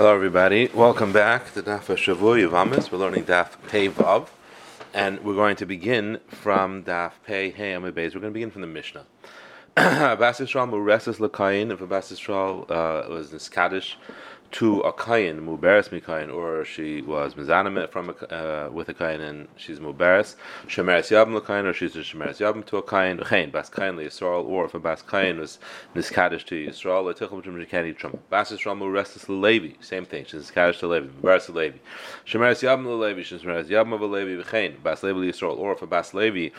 Hello, everybody. Welcome back to Daf Shavu Yavamis. We're learning Daf Pei Vav, and we're going to begin from Daf Pei Hey Amid Beis. We're going to begin from the Mishnah. Abbas Yisrael Mureses Lakayin. If Abbas Yisrael uh, was in Kaddish to a kain, muberes mikain, or she was mizanimit from a, uh, with a kain and she's muberes, shemeres yabim lekain, or she's a shemeres yabim to a kain, chain bas kain Yisrael, or if a bas kain was niskadish to Yisrael, letichum trum jekani trum. Bas Yisrael murestis levi, same thing. She's niskadish to Levi, muberes to Levi. Shemeres yabim levi, she's shemeres yabim of a Levi v'chain bas Levi Yisrael, or if a bas Levi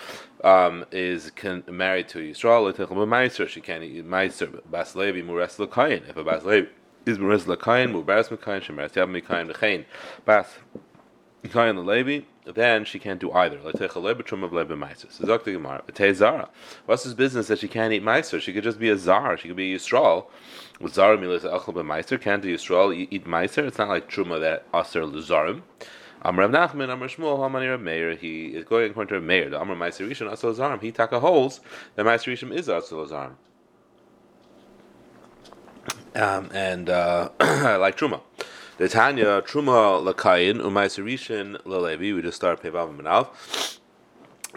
um, is can, married to Yisrael, letichum meiser, she can't eat meiser. Bas Levi mures lekain, if a bas Levi is Meres Lakain, Mubaras Mekain, Shemeres Yab Mekain, Lechain, Bath Mekain Levi, then she can't do either. What's his business that she can't eat meiser? She could just be a zar. She could be a yisrael. With zara milas achal meiser, can't do yisrael eat meiser? It's not like truma that aser luzarim. Amr Rav Nachman, Amr Shmuel, Hamani Rav Meir. He is going according to Rav Meir. The Amr Meiser Rishon Asel Zarim. He taka holds that Meiser Rishon is Asel Zarim um, and uh, like Truma. The Tanya Truma Lakayin Umaisarishin Lalevi. We just start Pevav Manav.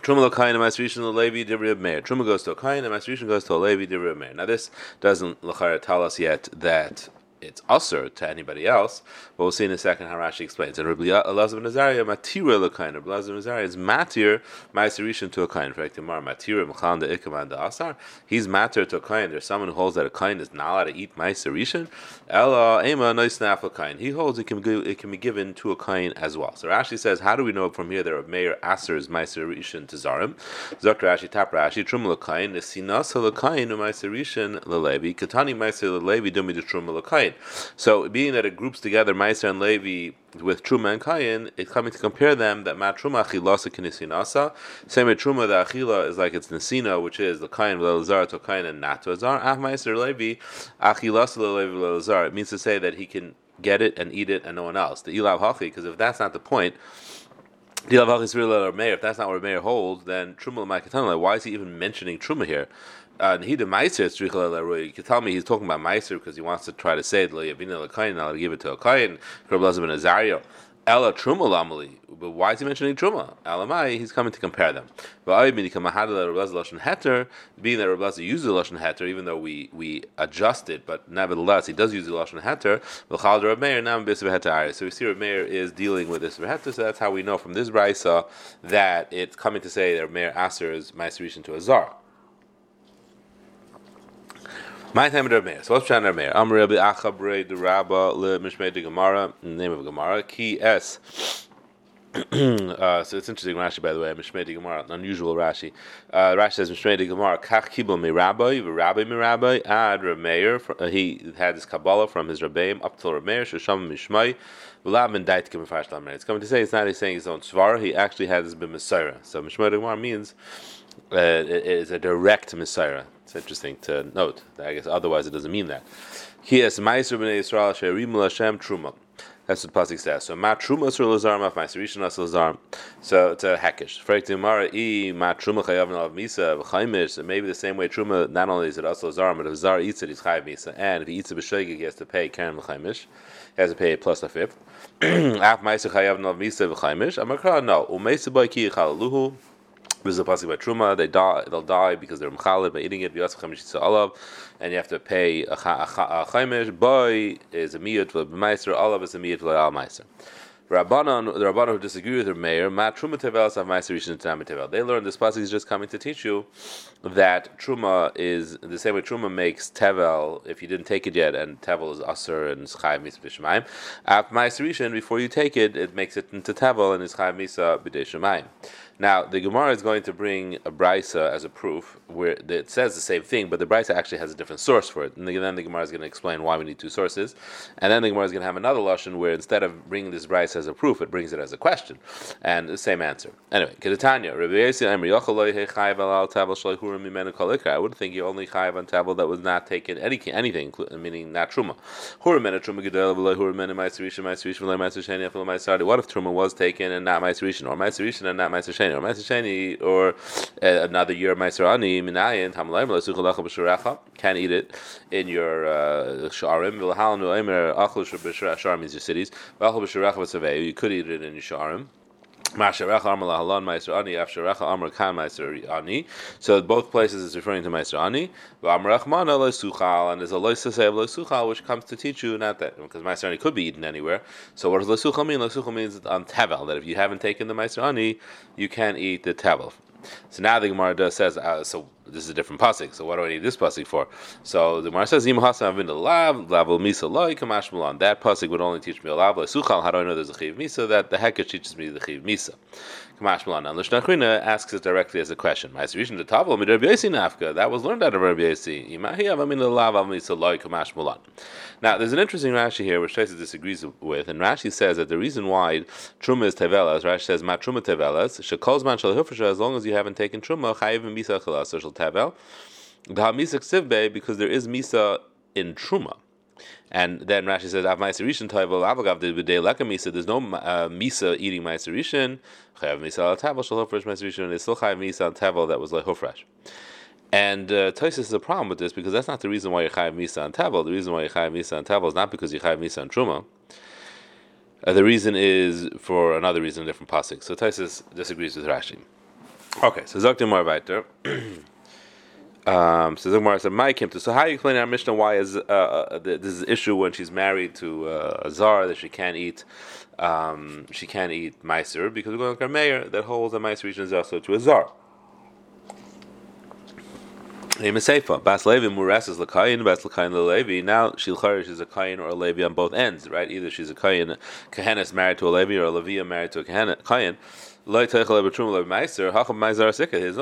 Truma Lakayin Umaisarishin Lalevi Divrib Meir. Truma goes to a Kayin, Umaisarishin goes to Levi Divrib Meir. Now this doesn't Lachara tell us yet that it's usher to anybody else, but we'll see in a second how Rashi explains. And Rabbi Elazar ben Azariah, matira lekain. Rabbi Elazar ben Azariah is matir ma'aserishin to a kain. In fact, Gemara matira mechan de ikam de asar. He's matir to a kain. There's someone who holds that a kain is not allowed to eat ma'aserishin. Ella ema nice nafla kain. He holds it can be, it can be given to a kain as well. So Rashi says, how do we know from here that Rabbi Meir asers ma'aserishin to zarim? Zok Rashi tap Rashi trum lekain nesinas lekain u'ma'aserishin lelevi katani ma'aser lelevi dumi de trum. So, being that it groups together Meiser and Levi with Truma and Kayin, it's coming to compare them that Ma Truma Achilasa Kinisinasa. Same with Truma, the Achila is like it's Nisina, which is the Kayin Lelazar to Kayin and not to Azar. Ah Meiser Levi, Achilasa Levi Lelazar. It means to say that he can get it and eat it and no one else. The Ilav Hachi, because if that's not the point, if that's not what Meir holds, then Truma Ma'ikatan, why is he even mentioning Truma here? Uh, You can tell me he's talking about meiser because he wants to try to say Lakayin, I'll give it to a kain. Krab ben Azario. Ella Truma Lamali. But why is he mentioning Truma? Alamai, he's coming to compare them. But being that Rabbi uses the Lashon Heter, even though we, we adjust it, but nevertheless, he does use the Lashon Heter. So we see Rabbi Meir is dealing with this Heter, so that's how we know from this Brisa that it's coming to say that Meir Aser is Ma'aserishin to Azar. My time of Meir. So what's Pshan Rav Meir? Am Rabbi Achabre the Rabba le Mishmei de Gemara. Name of Gemara. Key S. uh, so it's interesting Rashi, by the way. Mishmei de Gemara, unusual Rashi. Uh, Rashi says Mishmei de Gemara. Kach kibel mi Rabbi, Rabbi mi Rabbi. Ad Meir. Uh, he had his Kabbalah from his Rabbeim up till Rav Meir. Shosham Mishmei. It's coming to say it's not he's saying his own svara. He actually had this b'Messiah. So Mishmei de Gemara means uh, it is a direct Messiah. It's interesting to note. I guess otherwise it doesn't mean that. That's what Pasik says. So ma truma sur lazar ma ma'aser rishon lazar. So it's a hackish. Frek Gemara i ma truma chayav of misa v'chaimish. So Maybe the same way truma not only is it also lazar, but if zar eats it, he's chayav misa, and if he eats it b'shoigig, he has to pay karen v'chaimish. He has to pay plus a fifth. Af ma'aser chayav of misa v'chaimish. Amakra no. Umeisa boy ki chaluhu. This is a pasuk by truma. They die. They'll die because they're mechalid by eating it. and you have to pay a chaimish. Boy is a miyut meiser. Olav is a miyut al meiser. Rabbanon, the Rabbanon who disagree with the Meir, ma truma tevel sav meiser tevel. They learn this pasuk is just coming to teach you that truma is the same way truma makes tevel if you didn't take it yet, and tevel is aser and chayiv misa b'shemayim. Af meiser before you take it, it makes it into tevel and is chayiv misa b'dei shemayim. Now, the Gemara is going to bring a brisa as a proof where it says the same thing, but the brisa actually has a different source for it. And then the Gemara is going to explain why we need two sources. And then the Gemara is going to have another lashon where instead of bringing this brisa as a proof, it brings it as a question, and the same answer. Anyway, Kedatanya, I would think you only chayiv on table that was not taken any anything, meaning not truma. What if truma was taken and not ma'aserishin, or ma'aserishin and not ma'aser Sheni, or Meiser Sheni, or another year Meiser Ani, Minayin, Hamalayim, Lesuchal Lecha B'Shurecha, can't eat it in your uh, Sharim, V'Lahal Nu Eimer, Achel Sharim means your cities, V'Achel B'Shurecha V'Savei, you could eat it in your Sharim. So both places is referring to Meiser Ani. And there's a loisuchal, which comes to teach you not that because Meiser Ani could be eaten anywhere. So what does loisuchal mean? Loisuchal means on tevel that if you haven't taken the Meiser Ani, you can't eat the tevel. So now the Gemara does says, uh, so this is a different pasuk. So what do I need this pasuk for? So the Gemara says, "Im hasan avin lav lavel misa loy kamash malan." That pasuk would only teach me a lav suchal. How do I know there's a chiv misa? That the hecker teaches me the chiv misa. And Lishnachrina asks it directly as a question. The. That was learned out of Rabbi Yossi. Now, there's an interesting Rashi here which Taisa disagrees with, and Rashi says that the reason why truma is tevelas, Rashi says ma truma tevelas, shekolzman shal as long as you haven't taken truma, chayiv misa chalas, so shall tevel. The misa sivbe because there is misa in truma. And then Rashi says, "Av ma'aserishin toivel avagav de b'dei leka misa." There's no uh, misa eating ma'aserishin. Chayav misa al tavel shal hofresh ma'aserishin. There's still chayav misa al tavel that was like hofresh. And uh, Tosfos is a problem with this because that's not the reason why you chayav misa on tavel. The reason why you chayav misa on tavel is not because you chayav misa on truma. Uh, the reason is for another reason, a different pasuk. So Tosfos disagrees with Rashi. Okay, so Zoktim more weiter. Um, so Zogmar said, "My Kimta." So how are you explain our Mishnah why is uh, uh, this is issue when she's married to uh, a zar that she can't eat, um, she can't eat meiser because we're going to mayor that holds a meiser region also to a zar. Name is Seifa. Bas Muras is Lakayin, Bas Lakayin Levi. Now Shilcharish is a Kayin or a Levi on both ends, right? Either she's a Kayin, Kahen is married to a Levi, or a Levi married to a Kayin. There's no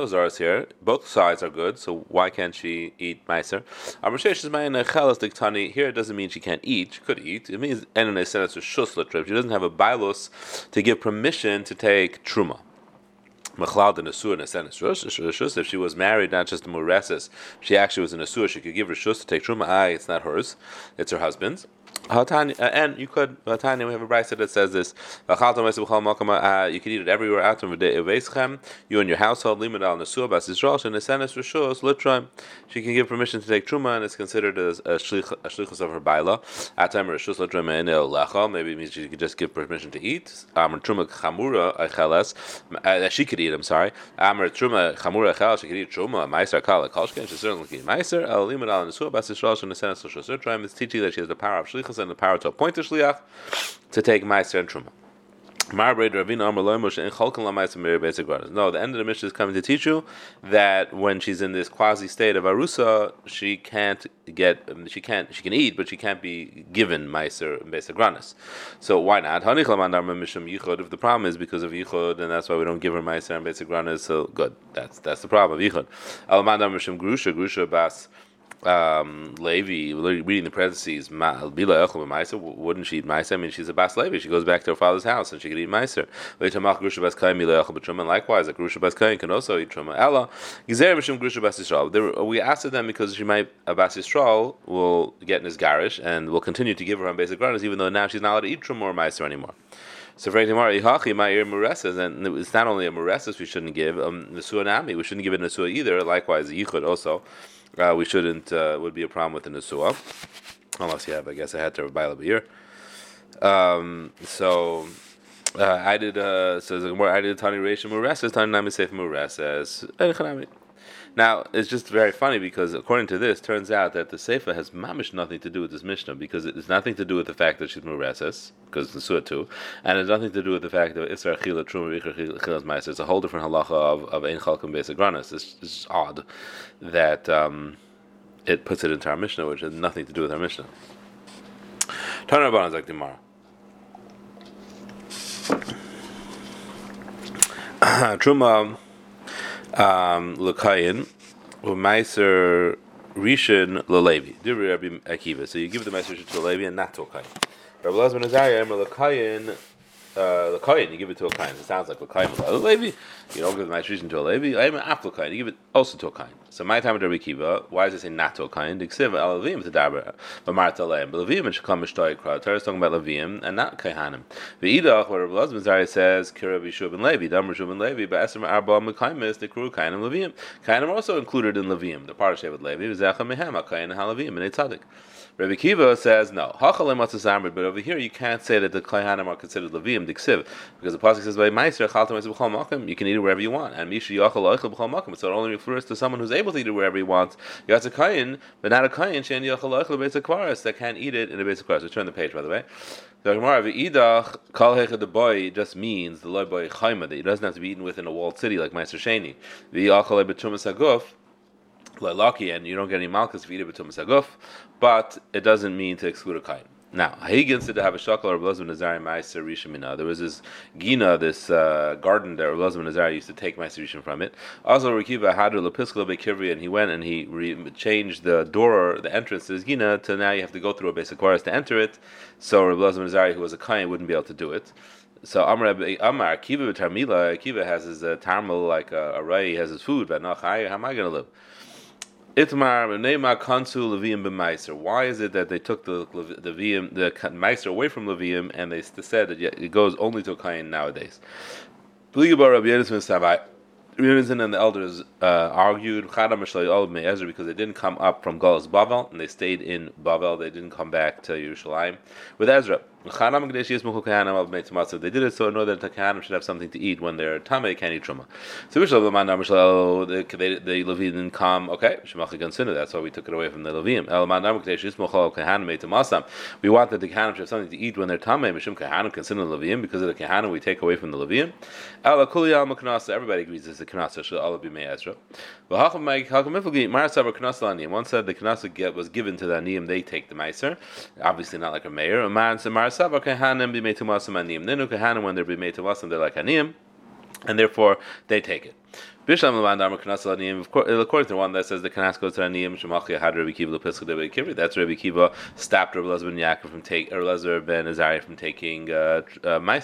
zars here. Both sides are good, so why can't she eat meiser? Here it doesn't mean she can't eat. She could eat. It means trip. She doesn't have a bailus to give permission to take truma. If she was married, not just a mureses, she actually was an asur. She could give her shus to take truma. Ah, it's not hers; it's her husband's. Uh, and you could, we have a brisa that says this. Uh, you could eat it everywhere out You and your household, limit al and nesenes rishus litraim. She can give permission to take truma, and it's considered as a shlichus of her baila. Atam rishus litraim enel lecha. Maybe it means she could just give permission to eat. Amr truma chamura echeles. Uh, she could eat. I'm sorry. Amr truma chamura echeles. She could eat truma. Meiser kala kolshkin. She certainly can eat meiser. Limit al Yisrael, and nesenes rishus litraim. It's teaching that she has the power of shlichus and the power to appoint a shliach to take ma'aser and truma. No, the end of the mission is coming to teach you that when she's in this quasi state of arusa, she can't get, she can't, she can eat, but she can't be given meiser and granis. So why not? If the problem is because of yichud, and that's why we don't give her meiser and granis, so good. That's that's the problem of yichud. grusha grusha bas um, Levi reading the parentheses, wouldn't she eat meiser? I mean, she's a bas Levi. She goes back to her father's house and she can eat meiser. Likewise, a grusha bas kain can also eat truma. Ella grusha bas yisrael. We asked them because she might a bas yisrael will get in his garish and will continue to give her on basic runners, even though now she's not allowed to eat truma or meiser anymore. So for Ihachi Ma'ir Muresas, and it's not only a Muresas we shouldn't give, um, Nesua Nami, we shouldn't give it Nesua either. Likewise, Yichud also uh, we shouldn't uh, would be a problem with the nesua, unless you have, I guess, a heter of baila beer. Um, so uh, I did uh, so more I did a tani reishim mureses tani nami seif mureses. Now it's just very funny because according to this, turns out that the sefer has mamish nothing to do with this mishnah because it has nothing to do with the fact that she's mureses because it's the too, and it has nothing to do with the fact that isra chila truma chilas. It's a whole different halacha of of ein chalkim granis. It's, odd that um, it puts it into our mishnah, which has nothing to do with our mishnah. Rabbanan Zak Dimar. Truma um, Lekayin Meiser Rishon Lalevi. Lelevi. Rabbi Akiva. So you give the message to Levi and not to Lekayin. Rabbi Lazman Azariah Lekayin uh, the kohen, you give it to a kohen. It sounds like a kohen a Levi. You don't give the ma'asrishin to a Levi. I'm an after kohen. You give it also to a kohen. So my time of Rabbi Kiva, why does it say not to a kohen? The ksiv elavim to daber, but marta leim. But levim and shekam mishtoi krah. Torah is talking about levim and not kohanim. The idach where Rabbi Lazar Zari says kira b'shuv ben Levi, dam b'shuv ben Levi, but esrim arba mekaimis the kru kohanim levim. Are also included in levim. The part of Shevet Levi is zecha mehem a kohen and a tzaddik. Rabbi Kiva says no. But over here you can't say that the Kohanim are considered Levim Diksiv because the pasuk says by Meiser Chaltam you can eat it wherever you want, and Misha Yachal Oichel B'chol Makom. So it only refers to someone who's able to eat it wherever he wants. You got a Kayin, but not a Kayin Shen Yachal Oichel Beis Akvaris that can't eat it in a Beis Akvaris. Return the page by the way. The Gemara V'idach Kal Hecha the boy just means the loy boy Chayma that he doesn't have to be eaten within a walled city like Meiser Sheni. V'yachal Betumas Aguf lucky and you don't get any malchus if you eat it saguf, but it doesn't mean to exclude a kain. Now, Higgins said to have a shakal or Blazman Nazari Meiser Rishamina. There was this Gina, this uh, garden that Blazman Nazari used to take Rishim from it. Also, Rikiva had a Lepiskal Bekivri, and he went and he re- changed the door, the entrance to his Gina, to now you have to go through a basic chorus to enter it. So, Blazman Nazari, who was a Kain, wouldn't be able to do it. So Amar Amar Akiva Tarmila Akiva has his uh, tarmel like a array, he has his food, but not how am I going to live? Itmar Konsul Levium. Why is it that they took the the Levium, the Meiser away from Levium, and they said that it goes only to Kain nowadays? Rabbi Rebbeinu and the elders uh, argued because they didn't come up from Galus Bavel and they stayed in Bavel. They didn't come back to Yerushalayim with Ezra. They did it so in order that the Kahanim should have something to eat when they're Tame, can't eat Truma. So the, the, the Levi didn't come, okay, that's why we took it away from the Leviim. We want that the Kahanim should have something to eat when they're Tame, Mishum Kahanim consider the Leviim, because of the Kahanim we take away from the Leviim. Everybody agrees this is the Knasa, should all be May Ezra. One said the Knasa was given to the Aniyim, they take the Meiser, obviously not like a Meir. A man said, Sava Kahanim b'meitumasam anim. Ninu Kahanim when they're b'meitumasam they're like anim, and therefore they take it. Bishlam According to the one that says the Kanas goes to Aniyim Shemachia had Rabbi Kiva Lepiska Kivri. That's Rabbi Kiva stopped Rabbi Lezer ben Yaakov from taking, or Lezer ben Azariah from taking uh, uh, had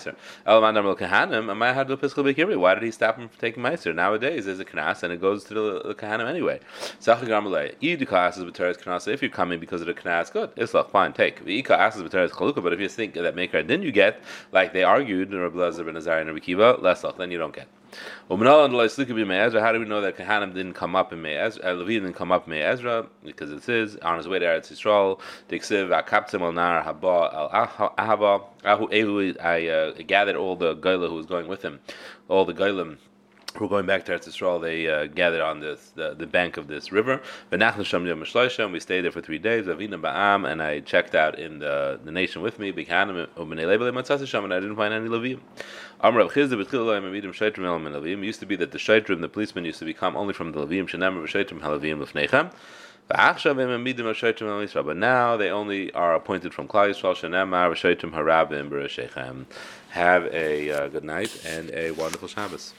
Lepiska Kivri? Why did he stop him from taking Meiser? Nowadays there's a Kanas and it goes to the, the Kahanim anyway. Sachig Amalei. Idu Kanas is B'teres Kanas. If you're coming because of the Kanas, good. Islach, fine, take. But if you think that maker, then you get like they argued Rabbi Lezer ben Azariah and Rabbi Kiva. Less then you don't get. How do we know that Kahanim didn't come up in Me'ezra? Uh, Levi didn't come up in Me'ezra because it says on his way to Eretz Yisrael, Diksiv Akaptim al Nar Haba al Ahava Ahu Ehu. I uh, gathered all the Gaila who was going with him, all the Gailim who were going back to Eretz Yisrael, they uh, gathered on this, the, the bank of this river. We stayed there for three days. And I checked out in the, the nation with me. And I didn't find any Levim. Used to be that the Shaitrim, the policemen, used to become only from the Levim. But now they only are appointed from Klal Yisrael. Have a uh, good night and a wonderful Shabbos.